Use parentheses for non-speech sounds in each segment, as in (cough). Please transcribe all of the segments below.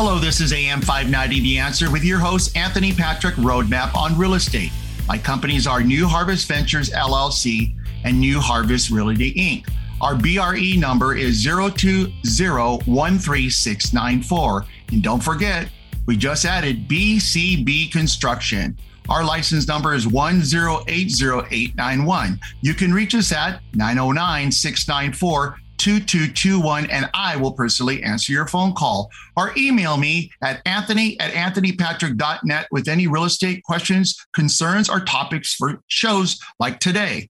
Hello, this is AM 590 The Answer with your host, Anthony Patrick Roadmap on Real Estate. My companies are New Harvest Ventures LLC and New Harvest Realty Inc. Our BRE number is 020-13694. And don't forget, we just added BCB Construction. Our license number is 1080891. You can reach us at 909 694 2221 and I will personally answer your phone call or email me at anthony at anthonypatrick.net with any real estate questions, concerns, or topics for shows like today.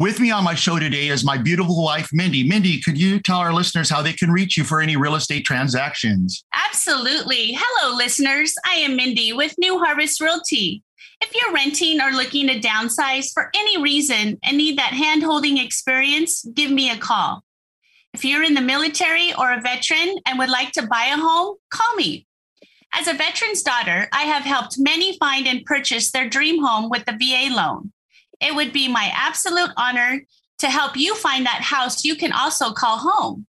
With me on my show today is my beautiful wife, Mindy. Mindy, could you tell our listeners how they can reach you for any real estate transactions? Absolutely. Hello, listeners. I am Mindy with New Harvest Realty. If you're renting or looking to downsize for any reason and need that hand holding experience, give me a call. If you're in the military or a veteran and would like to buy a home, call me. As a veteran's daughter, I have helped many find and purchase their dream home with the VA loan. It would be my absolute honor to help you find that house you can also call home.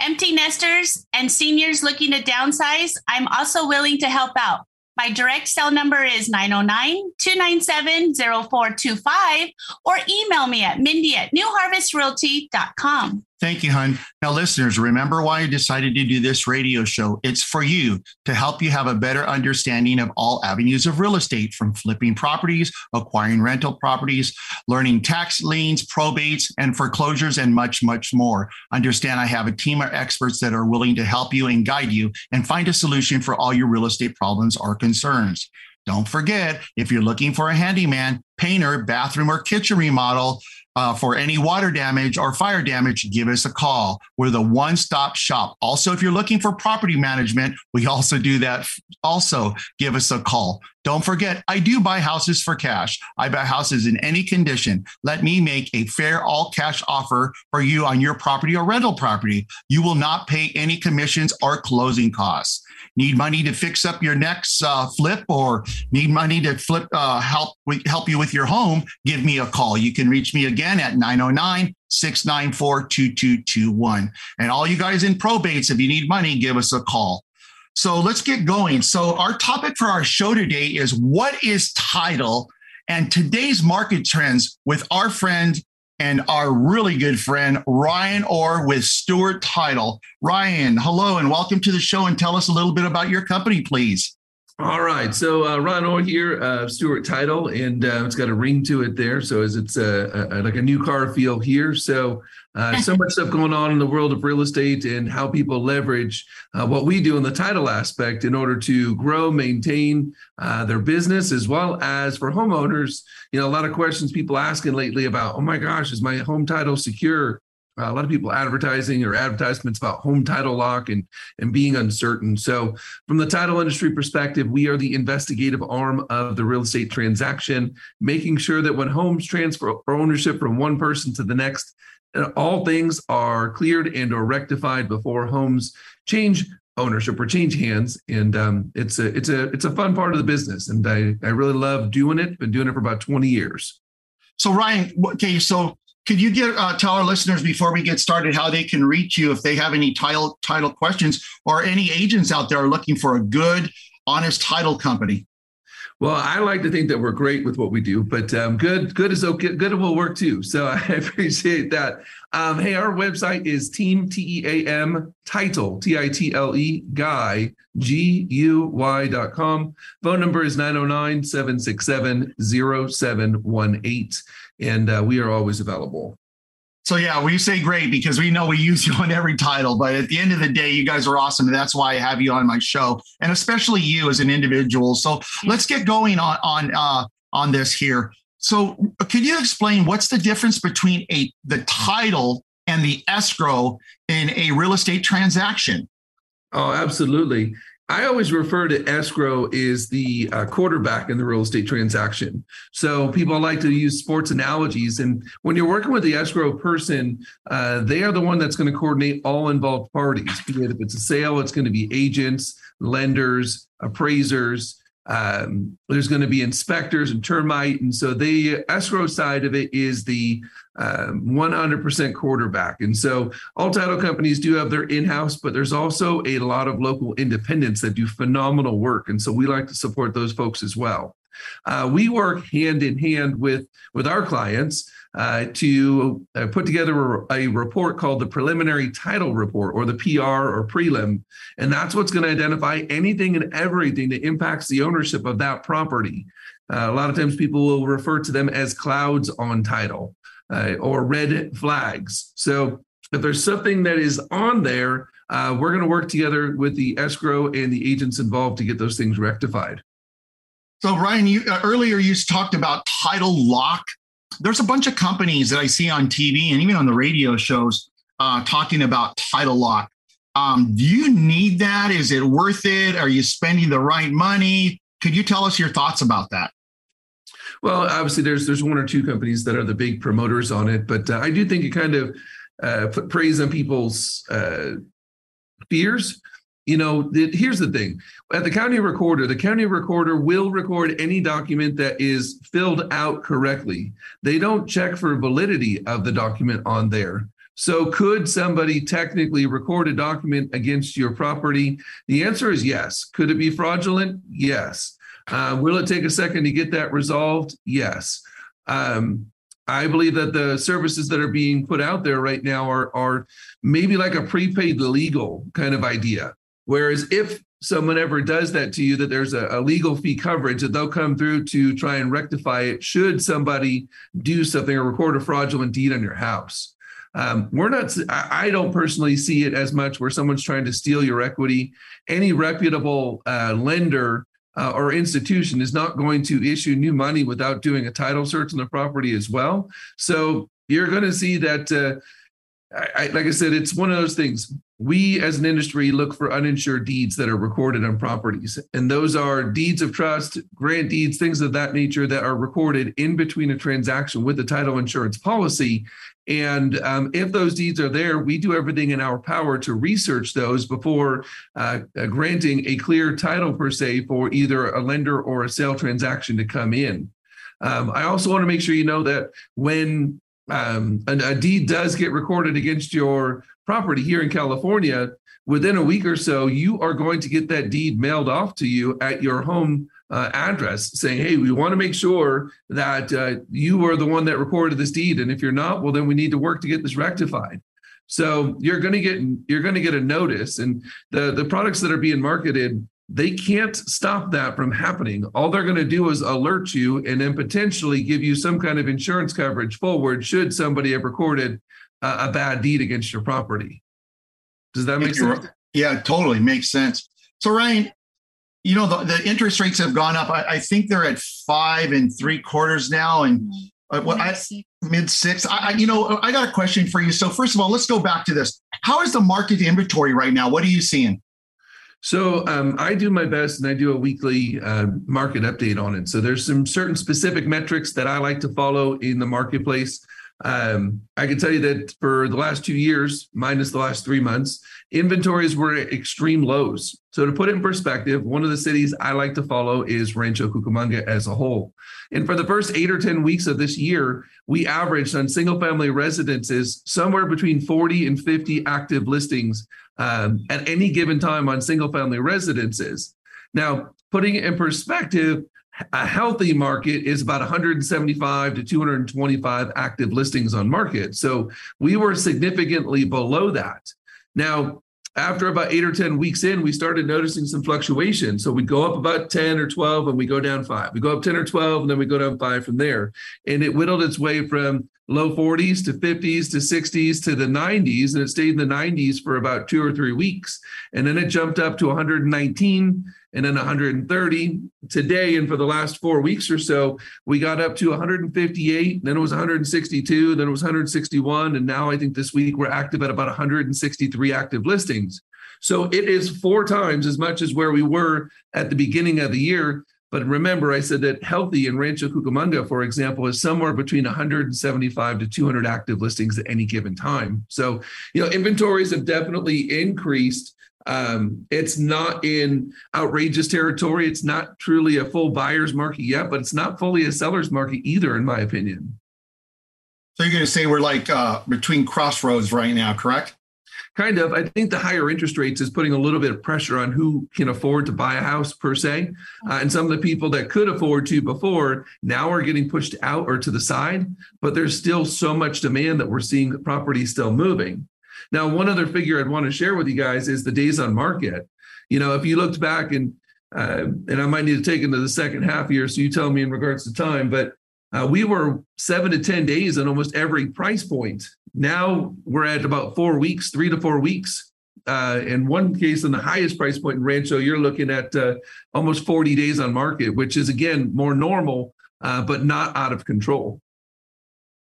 Empty nesters and seniors looking to downsize, I'm also willing to help out. My direct cell number is 909 297 0425 or email me at mindy at newharvestrealty.com. Thank you, hun. Now, listeners, remember why I decided to do this radio show. It's for you to help you have a better understanding of all avenues of real estate from flipping properties, acquiring rental properties, learning tax liens, probates, and foreclosures, and much, much more. Understand I have a team of experts that are willing to help you and guide you and find a solution for all your real estate problems or concerns. Don't forget, if you're looking for a handyman, painter, bathroom, or kitchen remodel, uh, for any water damage or fire damage, give us a call. We're the one stop shop. Also, if you're looking for property management, we also do that. Also, give us a call. Don't forget, I do buy houses for cash. I buy houses in any condition. Let me make a fair all cash offer for you on your property or rental property. You will not pay any commissions or closing costs. Need money to fix up your next uh, flip or need money to flip uh, help help you with your home? Give me a call. You can reach me again at 909 694 2221. And all you guys in probates, if you need money, give us a call. So let's get going. So, our topic for our show today is what is title and today's market trends with our friend and our really good friend, Ryan Orr with Stewart Title. Ryan, hello and welcome to the show and tell us a little bit about your company, please. All right. So uh, Ryan Orr here, uh, Stewart Title, and uh, it's got a ring to it there. So as it's a, a, like a new car feel here. So uh, so (laughs) much stuff going on in the world of real estate and how people leverage uh, what we do in the title aspect in order to grow, maintain uh, their business, as well as for homeowners. You know, a lot of questions people asking lately about, oh my gosh, is my home title secure? Uh, a lot of people advertising or advertisements about home title lock and and being uncertain. So, from the title industry perspective, we are the investigative arm of the real estate transaction, making sure that when homes transfer ownership from one person to the next, all things are cleared and or rectified before homes change ownership or change hands. And um, it's a it's a it's a fun part of the business and i i really love doing it. Been doing it for about 20 years. So ryan okay so could you get uh, tell our listeners before we get started how they can reach you if they have any title title questions or any agents out there looking for a good honest title company well, I like to think that we're great with what we do, but um, good, good is okay. Good will work too. So (laughs) I appreciate that. Um, hey, our website is team T E A M title T I T L E guy G U Y dot com. Phone number is 909 767 0718. And uh, we are always available. So yeah, we say great because we know we use (laughs) you on every title, but at the end of the day, you guys are awesome. And that's why I have you on my show, and especially you as an individual. So let's get going on on uh, on this here. So could you explain what's the difference between a the title and the escrow in a real estate transaction? Oh, absolutely. I always refer to escrow as the uh, quarterback in the real estate transaction. So people like to use sports analogies. And when you're working with the escrow person, uh, they are the one that's going to coordinate all involved parties. Be it if it's a sale, it's going to be agents, lenders, appraisers, um, there's going to be inspectors and termite. And so the escrow side of it is the um, 100% quarterback. And so all title companies do have their in house, but there's also a lot of local independents that do phenomenal work. And so we like to support those folks as well. Uh, we work hand in hand with, with our clients uh, to uh, put together a, a, report called the Preliminary Title Report or the PR or prelim. And that's what's going to identify anything and everything that impacts the ownership of that property. Uh, a lot of times people will refer to them as clouds on title uh, or red flags. So if there's something that is on there, uh, we're going to work together with the escrow and the agents involved to get those things rectified. So, Ryan, you uh, earlier you talked about title lock there's a bunch of companies that I see on TV and even on the radio shows uh, talking about title lock. Um, do you need that? Is it worth it? Are you spending the right money? Could you tell us your thoughts about that? Well, obviously, there's there's one or two companies that are the big promoters on it, but uh, I do think it kind of uh, put praise on people's uh, fears you know, here's the thing at the county recorder, the county recorder will record any document that is filled out correctly. They don't check for validity of the document on there. So, could somebody technically record a document against your property? The answer is yes. Could it be fraudulent? Yes. Uh, will it take a second to get that resolved? Yes. Um, I believe that the services that are being put out there right now are, are maybe like a prepaid legal kind of idea. Whereas if someone ever does that to you, that there's a, a, legal fee coverage that they'll come through to try and rectify it should somebody do something or record a fraudulent deed on your house. Um, we're not, I don't personally see it as much where someone's trying to steal your equity. Any reputable uh, lender uh, or institution is not going to issue new money without doing a title search on the property as well. So you're going to see that. Uh, I, like I said, it's one of those things. We as an industry look for uninsured deeds that are recorded on properties. And those are deeds of trust, grant deeds, things of that nature that are recorded in between a transaction with the title insurance policy. And um, if those deeds are there, we do everything in our power to research those before uh, uh, granting a clear title, per se, for either a lender or a sale transaction to come in. Um, I also want to make sure you know that when um, a, a deed does get recorded against your property here in California, within a week or so, you are going to get that deed mailed off to you at your home uh, address saying, hey, we want to make sure that uh, you are the one that recorded this deed. And if you're not, well, then we need to work to get this rectified. So you're going to get you're going to get a notice, and the the products that are being marketed they can't stop that from happening. All they're going to do is alert you and then potentially give you some kind of insurance coverage forward should somebody have recorded a, a bad deed against your property. Does that make sense? Yeah, totally makes sense. So, Ryan, you know, the, the interest rates have gone up. I, I, think they're at five and three quarters now. And uh, what I mid six. I, I, you know, I got a question for you. So, first of all, let's go back to this. How is the market inventory right now? What are you seeing? So um, I do my best and I do a weekly uh, market update on it. So there's some certain specific metrics that I like to follow in the marketplace. Um, I can tell you that for the last two years, minus the last three months, inventories were at extreme lows. So to put it in perspective, one of the cities I like to follow is Rancho Cucamonga as a whole. And for the first eight or 10 weeks of this year, we averaged on single family residences somewhere between 40 and 50 active listings um, at any given time on single family residences. Now, putting it in perspective, a healthy market is about 175 to 225 active listings on market. So we were significantly below that. Now, after about eight or 10 weeks in, we started noticing some fluctuation. So we go up about 10 or 12 and we go down five. We go up 10 or 12 and then we go down five from there. And it whittled its way from low 40s to 50s to 60s to the 90s. And it stayed in the 90s for about two or three weeks. And then it jumped up to 119 and then 130 today. And for the last four weeks or so, we got up to 158, then it was 162, then it was 161. And now I think this week we're active at about 163 active listings. So it is four times as much as where we were at the beginning of the year. But remember, I said that healthy in Rancho Cucamonga, for example, is somewhere between 175 to 200 active listings at any given time. So, you know, inventories have definitely increased Um, it's not in outrageous territory. It's not truly a full buyer's market yet, but it's not fully a seller's market either, in my opinion. So you're going to say we're like uh, between crossroads right now, correct? Kind of. I think the higher interest rates is putting a little bit of pressure on who can afford to buy a house per se. Uh, and some of the people that could afford to before now are getting pushed out or to the side. But there's still so much demand that we're seeing the property still moving. Now, one other figure I'd want to share with you guys is the days on market. You know, if you looked back and uh, and I might need to take into the second half here, so you tell me in regards to time, but uh, we were seven to 10 days on almost every price point. Now we're at about four weeks, three to four weeks. Uh, in one case, in the highest price point in Rancho, you're looking at uh, almost 40 days on market, which is again more normal, uh, but not out of control.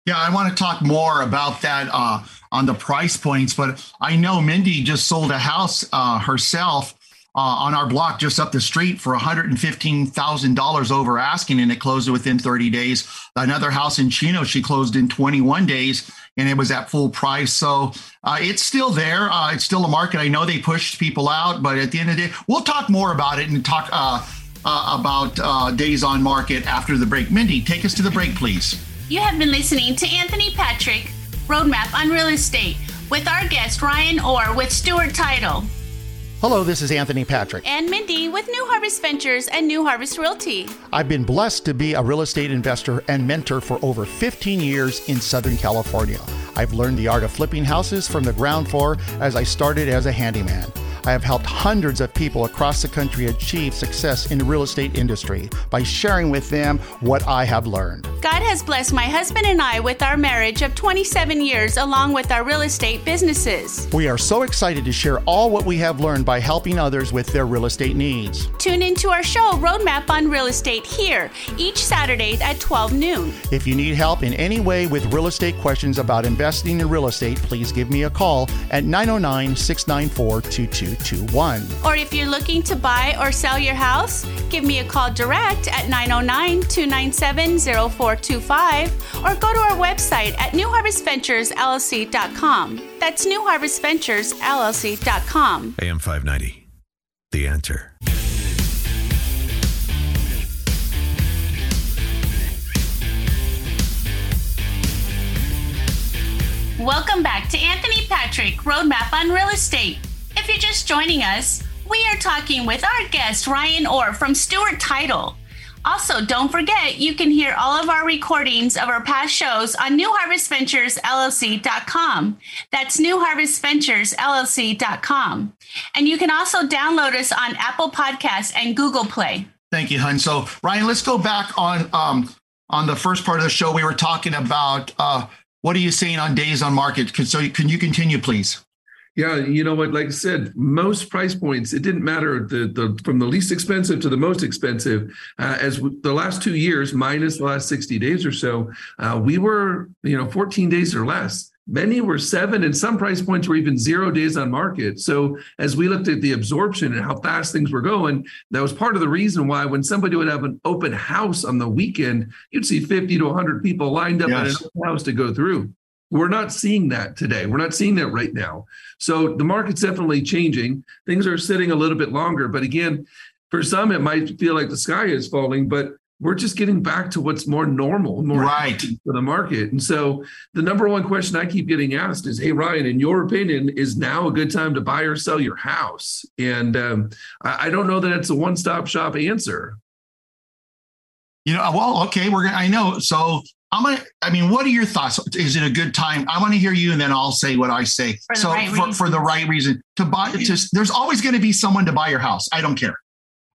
Yeah, I want to talk more about that uh, on the price points, but I know Mindy just sold a house uh, herself uh, on our block just up the street for $115,000 over asking, and it closed within 30 days. Another house in Chino, she closed in 21 days, and it was at full price. So uh, it's still there. Uh, it's still a market. I know they pushed people out, but at the end of the day, we'll talk more about it and talk uh, uh, about uh, days on market after the break. Mindy, take us to the break, please. You have been listening to Anthony Patrick, Roadmap on Real Estate, with our guest Ryan Orr with Stewart Title. Hello, this is Anthony Patrick. And Mindy with New Harvest Ventures and New Harvest Realty. I've been blessed to be a real estate investor and mentor for over 15 years in Southern California. I've learned the art of flipping houses from the ground floor as I started as a handyman. I have helped hundreds of people across the country achieve success in the real estate industry by sharing with them what I have learned. God has blessed my husband and I with our marriage of 27 years along with our real estate businesses. We are so excited to share all what we have learned by helping others with their real estate needs. Tune into our show, Roadmap on Real Estate, here each Saturday at 12 noon. If you need help in any way with real estate questions about investing in real estate, please give me a call at 909 694 2221. Or if you're looking to buy or sell your house, give me a call direct at 909 297 0425 or go to our website at newharvestventuresllc.com. That's newharvestventuresllc.com. AM 590. The answer. Welcome back to Anthony Patrick Roadmap on Real Estate. You're just joining us, we are talking with our guest Ryan Orr from Stewart Title. Also, don't forget you can hear all of our recordings of our past shows on newharvestventuresllc.com. That's newharvestventuresllc.com. And you can also download us on Apple Podcasts and Google Play. Thank you, Hun. So, Ryan, let's go back on um, on the first part of the show. We were talking about uh, what are you seeing on days on market? So, can you continue, please? Yeah, you know what? Like I said, most price points. It didn't matter the the from the least expensive to the most expensive. Uh, as w- the last two years, minus the last sixty days or so, uh, we were you know fourteen days or less. Many were seven, and some price points were even zero days on market. So as we looked at the absorption and how fast things were going, that was part of the reason why when somebody would have an open house on the weekend, you'd see fifty to hundred people lined up Yes. at an open house to go through. We're not seeing that today. We're not seeing that right now. So the market's definitely changing. Things are sitting a little bit longer. But again, for some, it might feel like the sky is falling, but we're just getting back to what's more normal, more Right. for the market. And so the number one question I keep getting asked is, "Hey Ryan, in your opinion, is now a good time to buy or sell your house?" And um, I, I don't know that it's a one-stop shop answer. You know, well, okay, we're gonna. I know. So, I'm gonna. I mean, what are your thoughts? Is it a good time? I want to hear you, and then I'll say what I say. For so, right for, for the right reason to buy, to, there's always going to be someone to buy your house. I don't care.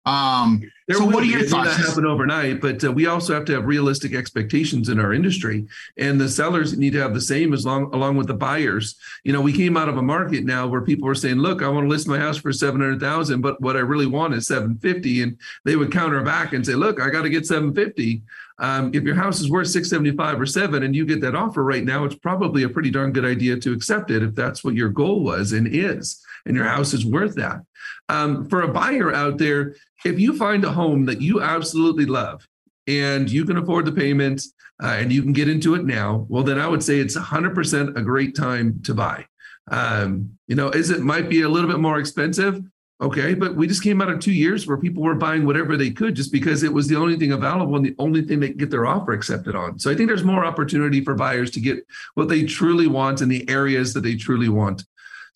Um, There so, what are your It may not thoughts? happen overnight, but uh, we also have to have realistic expectations in our industry, and the sellers need to have the same as long along with the buyers. You know, we came out of a market now where people were saying, "Look, I want to list my house for seven hundred thousand, but what I really want is seven fifty, and they would counter back and say, "Look, I got to get seven fifty. Um, if your house is worth six seventy five or seven, and you get that offer right now, it's probably a pretty darn good idea to accept it if that's what your goal was and is, and your house is worth that. Um, for a buyer out there, if you find a home that you absolutely love and you can afford the payment uh, and you can get into it now, well, then I would say it's 100% a great time to buy. Um, you know, is it might be a little bit more expensive? Okay, but we just came out of two years where people were buying whatever they could just because it was the only thing available and the only thing they could get their offer accepted on. So I think there's more opportunity for buyers to get what they truly want in the areas that they truly want.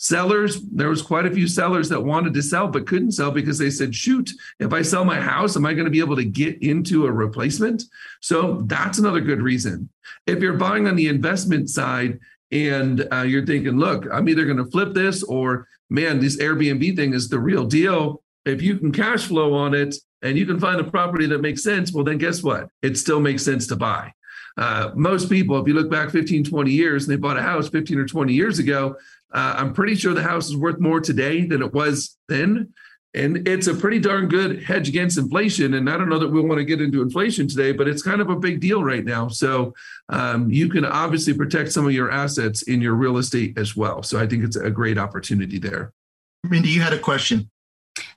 Sellers, there was quite a few sellers that wanted to sell but couldn't sell because they said, shoot, if I sell my house, am I going to be able to get into a replacement? So that's another good reason. If you're buying on the investment side, and uh, you're thinking, look, I'm either going to flip this or man, this Airbnb thing is the real deal. If you can cash flow on it and you can find a property that makes sense, well, then guess what? It still makes sense to buy. Uh, most people, if you look back 15, 20 years and they bought a house 15 or 20 years ago, uh, I'm pretty sure the house is worth more today than it was then. And it's a pretty darn good hedge against inflation. And I don't know that we'll want to get into inflation today, but it's kind of a big deal right now. So um, you can obviously protect some of your assets in your real estate as well. So I think it's a great opportunity there. Mindy, you had a question.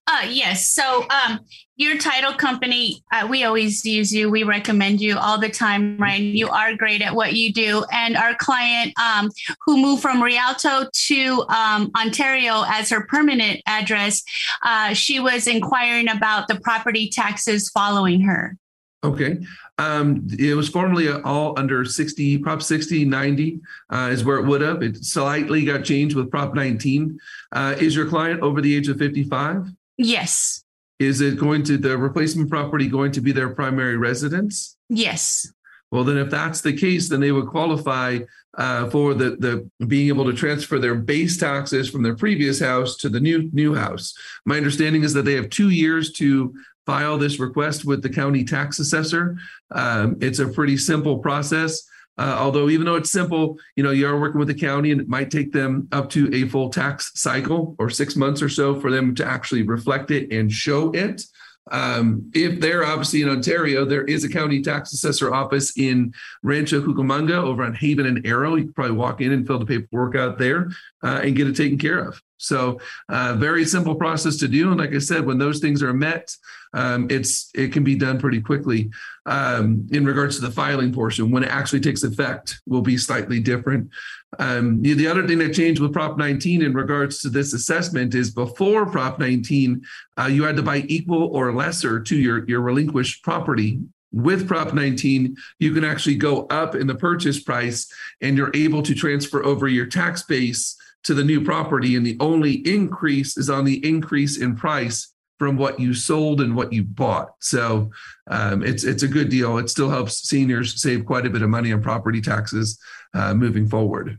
Uh, yes. So, um, your title company, uh, we always use you. We recommend you all the time, Ryan. You are great at what you do. And our client um, who moved from Rialto to um, Ontario as her permanent address, uh, she was inquiring about the property taxes following her. Okay. Um, it was formerly all under 60, Prop 60, 90 uh, is where it would have. It slightly got changed with Prop 19. Uh, is your client over the age of 55? Yes. Is it going to the replacement property going to be their primary residence? Yes. Well, then if that's the case, then they would qualify uh, for the the being able to transfer their base taxes from their previous house to the new new house. My understanding is that they have two years to file this request with the county tax assessor. Um, it's a pretty simple process. Uh, although even though it's simple, you know, you are working with the county and it might take them up to a full tax cycle or six months or so for them to actually reflect it and show it. Um, if they're obviously in Ontario, there is a county tax assessor office in Rancho Cucamonga over on Haven and Arrow. You can probably walk in and fill the paperwork out there uh, and get it taken care of. So, uh, very simple process to do. And like I said, when those things are met, um, it's it can be done pretty quickly. Um, in regards to the filing portion, when it actually takes effect, will be slightly different. Um, the, the other thing that changed with Prop 19 in regards to this assessment is before Prop 19, uh, you had to buy equal or lesser to your your relinquished property with Prop 19, you can actually go up in the purchase price and you're able to transfer over your tax base to the new property. And the only increase is on the increase in price from what you sold and what you bought. So um, it's it's a good deal. It still helps seniors save quite a bit of money on property taxes uh, moving forward.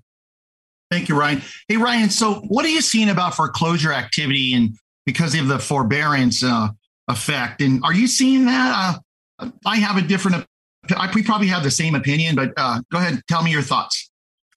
Thank you, Ryan. Hey, Ryan. So, what are you seeing about foreclosure activity and because of the forbearance uh, effect? And are you seeing that? Uh, I have a different. I, we probably have the same opinion, but uh, go ahead. Tell me your thoughts.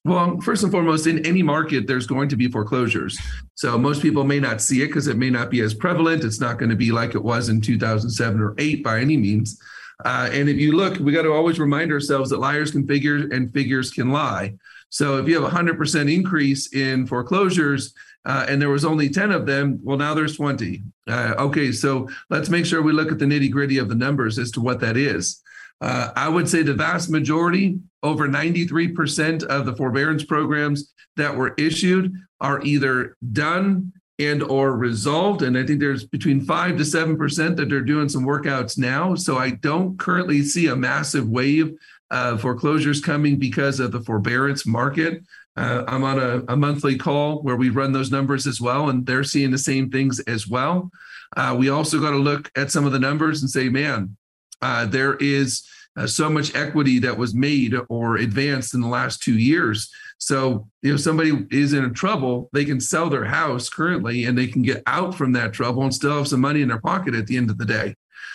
Well, first and foremost, in any market, there's going to be foreclosures. So most people may not see it because it may not be as prevalent. It's not going to be like it was in 2007 or 8 by any means. Uh, and if you look, we got to always remind ourselves that liars can figure and figures can lie. So if you have a 100% increase in foreclosures uh, and there was only 10 of them, well, now there's 20. Uh, okay, so let's make sure we look at the nitty gritty of the numbers as to what that is. Uh, I would say the vast majority, over 93% of the forbearance programs that were issued are either done and or resolved. And i think there's between 5 to 7% that they're doing some workouts now. So i don't currently see a massive wave of foreclosures coming because of the forbearance market. Uh, i'm on a, a, monthly call where we run those numbers as well and they're seeing the same things as well. Uh, we also got to look at some of the numbers and say man uh, there is uh, so much equity that was made or advanced in the last two years. So if somebody is in trouble, they can sell their house currently and they can get out from that trouble and still have some money in their pocket at the end of the day.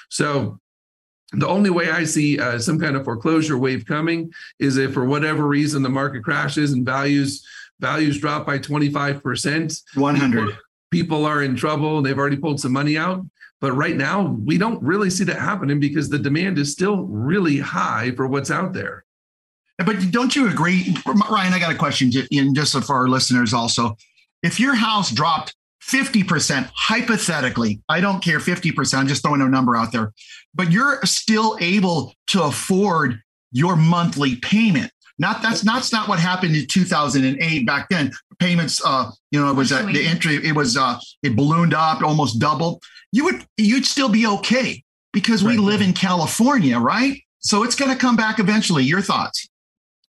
So the only way I see uh, some kind of foreclosure wave coming is if for whatever reason the market crashes and values values drop by 25%. 100. People are in trouble they've already pulled some money out. But right now, we don't really see that happening because the demand is still really high for what's out there. But don't you agree, Ryan? I got a question, just for our listeners also. If your house dropped 50%, hypothetically, I don't care 50%, I'm just throwing a number out there, but you're still able to afford your monthly payment. Not that's not, that's not what happened in 2008. Back then, payments, uh, you know, it was uh, the entry, it was uh, it ballooned up, almost doubled. You would you'd still be okay because we right. live in California, right? So it's going to come back eventually. Your thoughts?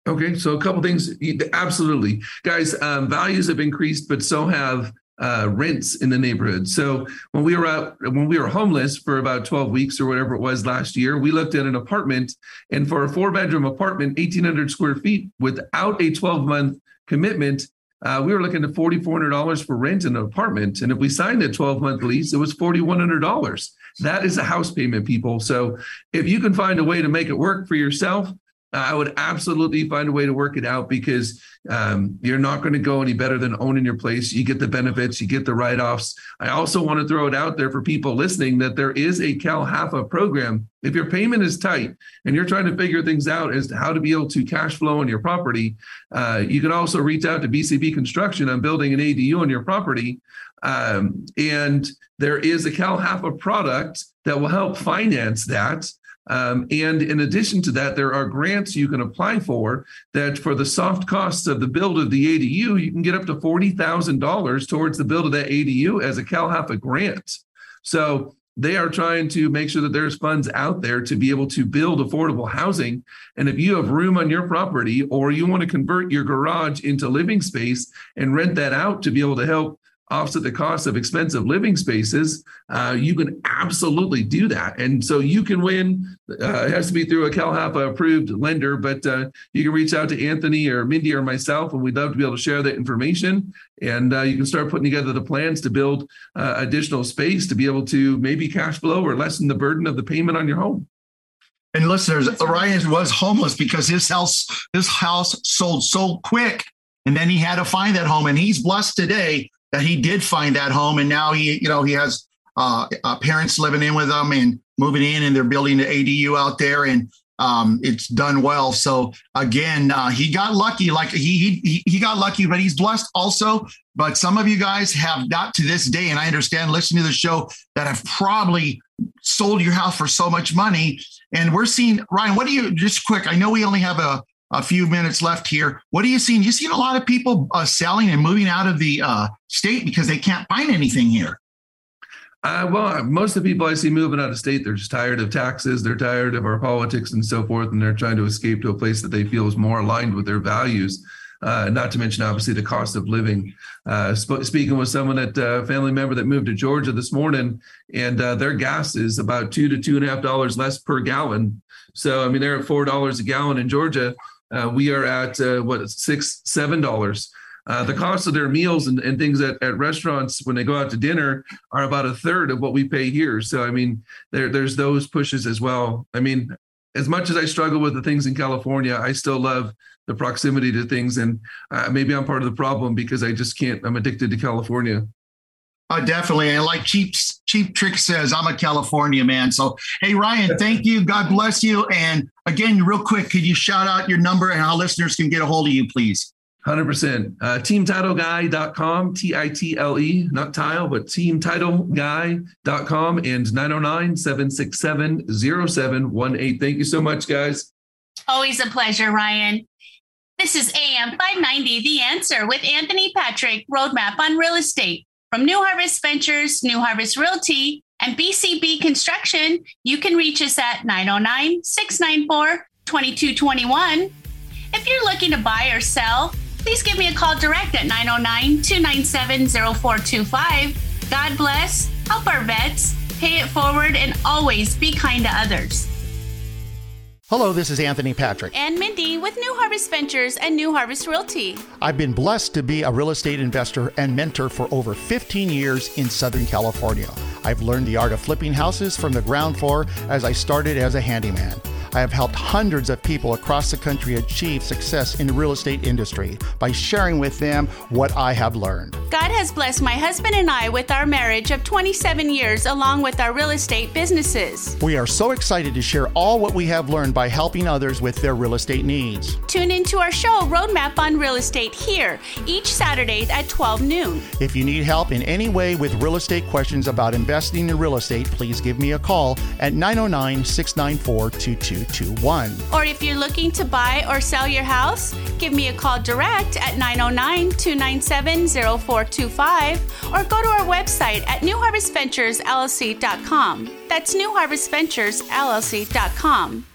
Okay, so a couple things. Absolutely, guys. Um, values have increased, but so have uh, rents in the neighborhood. So when we were out, when we were homeless for about 12 weeks or whatever it was last year, we looked at an apartment, and for a four bedroom apartment, 1,800 square feet, without a 12 month commitment, uh, we were looking at $4,400 for rent in an apartment. And if we signed a 12 month lease, it was $4,100. That is a house payment, people. So if you can find a way to make it work for yourself, I would absolutely find a way to work it out because um, you're not going to go any better than owning your place. You get the benefits, you get the write offs. I also want to throw it out there for people listening that there is a Cal HAFA program. If your payment is tight and you're trying to figure things out as to how to be able to cash flow on your property, uh, you can also reach out to BCB Construction on building an ADU on your property. Um, and there is a Cal HAFA product that will help finance that. Um, and in addition to that, there are grants you can apply for that for the soft costs of the build of the ADU, you can get up to $40,000 towards the build of that ADU as a Cal HAFA grant. So they are trying to make sure that there's funds out there to be able to build affordable housing. And if you have room on your property or you want to convert your garage into living space and rent that out to be able to help offset the cost of expensive living spaces, uh, you can absolutely do that. And so you can win. Uh, it has to be through a CalHAFA approved lender, but uh, you can reach out to Anthony or Mindy or myself, and we'd love to be able to share that information. And uh, you can start putting together the plans to build uh, additional space to be able to maybe cash flow or lessen the burden of the payment on your home. And listeners, Ryan was homeless because his house his house sold so quick, and then he had to find that home. And he's blessed today that he did find that home, and now he, you know, he has uh, uh, parents living in with him and moving in, and they're building the ADU out there, and um, it's done well. So again, uh, he got lucky. Like he, he he got lucky, but he's blessed also. But some of you guys have not to this day, and I understand listening to the show that have probably sold your house for so much money. And we're seeing Ryan. What do you just quick? I know we only have a a few minutes left here. What are you seeing? You seen a lot of people uh, selling and moving out of the uh, state because they can't find anything here. Uh, well, most of the people I see moving out of state, they're just tired of taxes. They're tired of our politics and so forth, and they're trying to escape to a place that they feel is more aligned with their values. Uh, not to mention, obviously, the cost of living. Uh, sp- speaking with someone that uh, family member that moved to Georgia this morning, and uh, their gas is about two to two and a half dollars less per gallon. So, I mean, they're at four dollars a gallon in Georgia. Uh, we are at uh, what six, seven dollars. Uh, the cost of their meals and, and things at, at restaurants when they go out to dinner are about a third of what we pay here. So I mean, there there's those pushes as well. I mean, as much as I struggle with the things in California, I still love the proximity to things, and uh, maybe I'm part of the problem because I just can't. I'm addicted to California. Uh, definitely. And like Cheap, Cheap Trick says, I'm a California man. So, hey, Ryan, thank you. God bless you. And again, real quick, could you shout out your number and how listeners can get a hold of you, please? 100%. Uh, teamtitleguy.com, T I T L E, not tile, but teamtitleguy.com and 909 767 0718. Thank you so much, guys. Always a pleasure, Ryan. This is AM 590, The Answer with Anthony Patrick, Roadmap on Real Estate. From New Harvest Ventures, New Harvest Realty, and BCB Construction, you can reach us at 909 694 2221. If you're looking to buy or sell, please give me a call direct at 909 297 0425. God bless, help our vets, pay it forward, and always be kind to others. Hello, this is Anthony Patrick. And Mindy with New Harvest Ventures and New Harvest Realty. I've been blessed to be a real estate investor and mentor for over 15 years in Southern California. I've learned the art of flipping houses from the ground floor as I started as a handyman. I have helped hundreds of people across the country achieve success in the real estate industry by sharing with them what I have learned. God has blessed my husband and I with our marriage of 27 years along with our real estate businesses. We are so excited to share all what we have learned by helping others with their real estate needs. Tune into our show, Roadmap on Real Estate, here each Saturday at 12 noon. If you need help in any way with real estate questions about investing in real estate, please give me a call at 909 694 22 221. Or if you're looking to buy or sell your house, give me a call direct at 909 297 0425 or go to our website at newharvestventuresllc.com. That's newharvestventuresllc.com.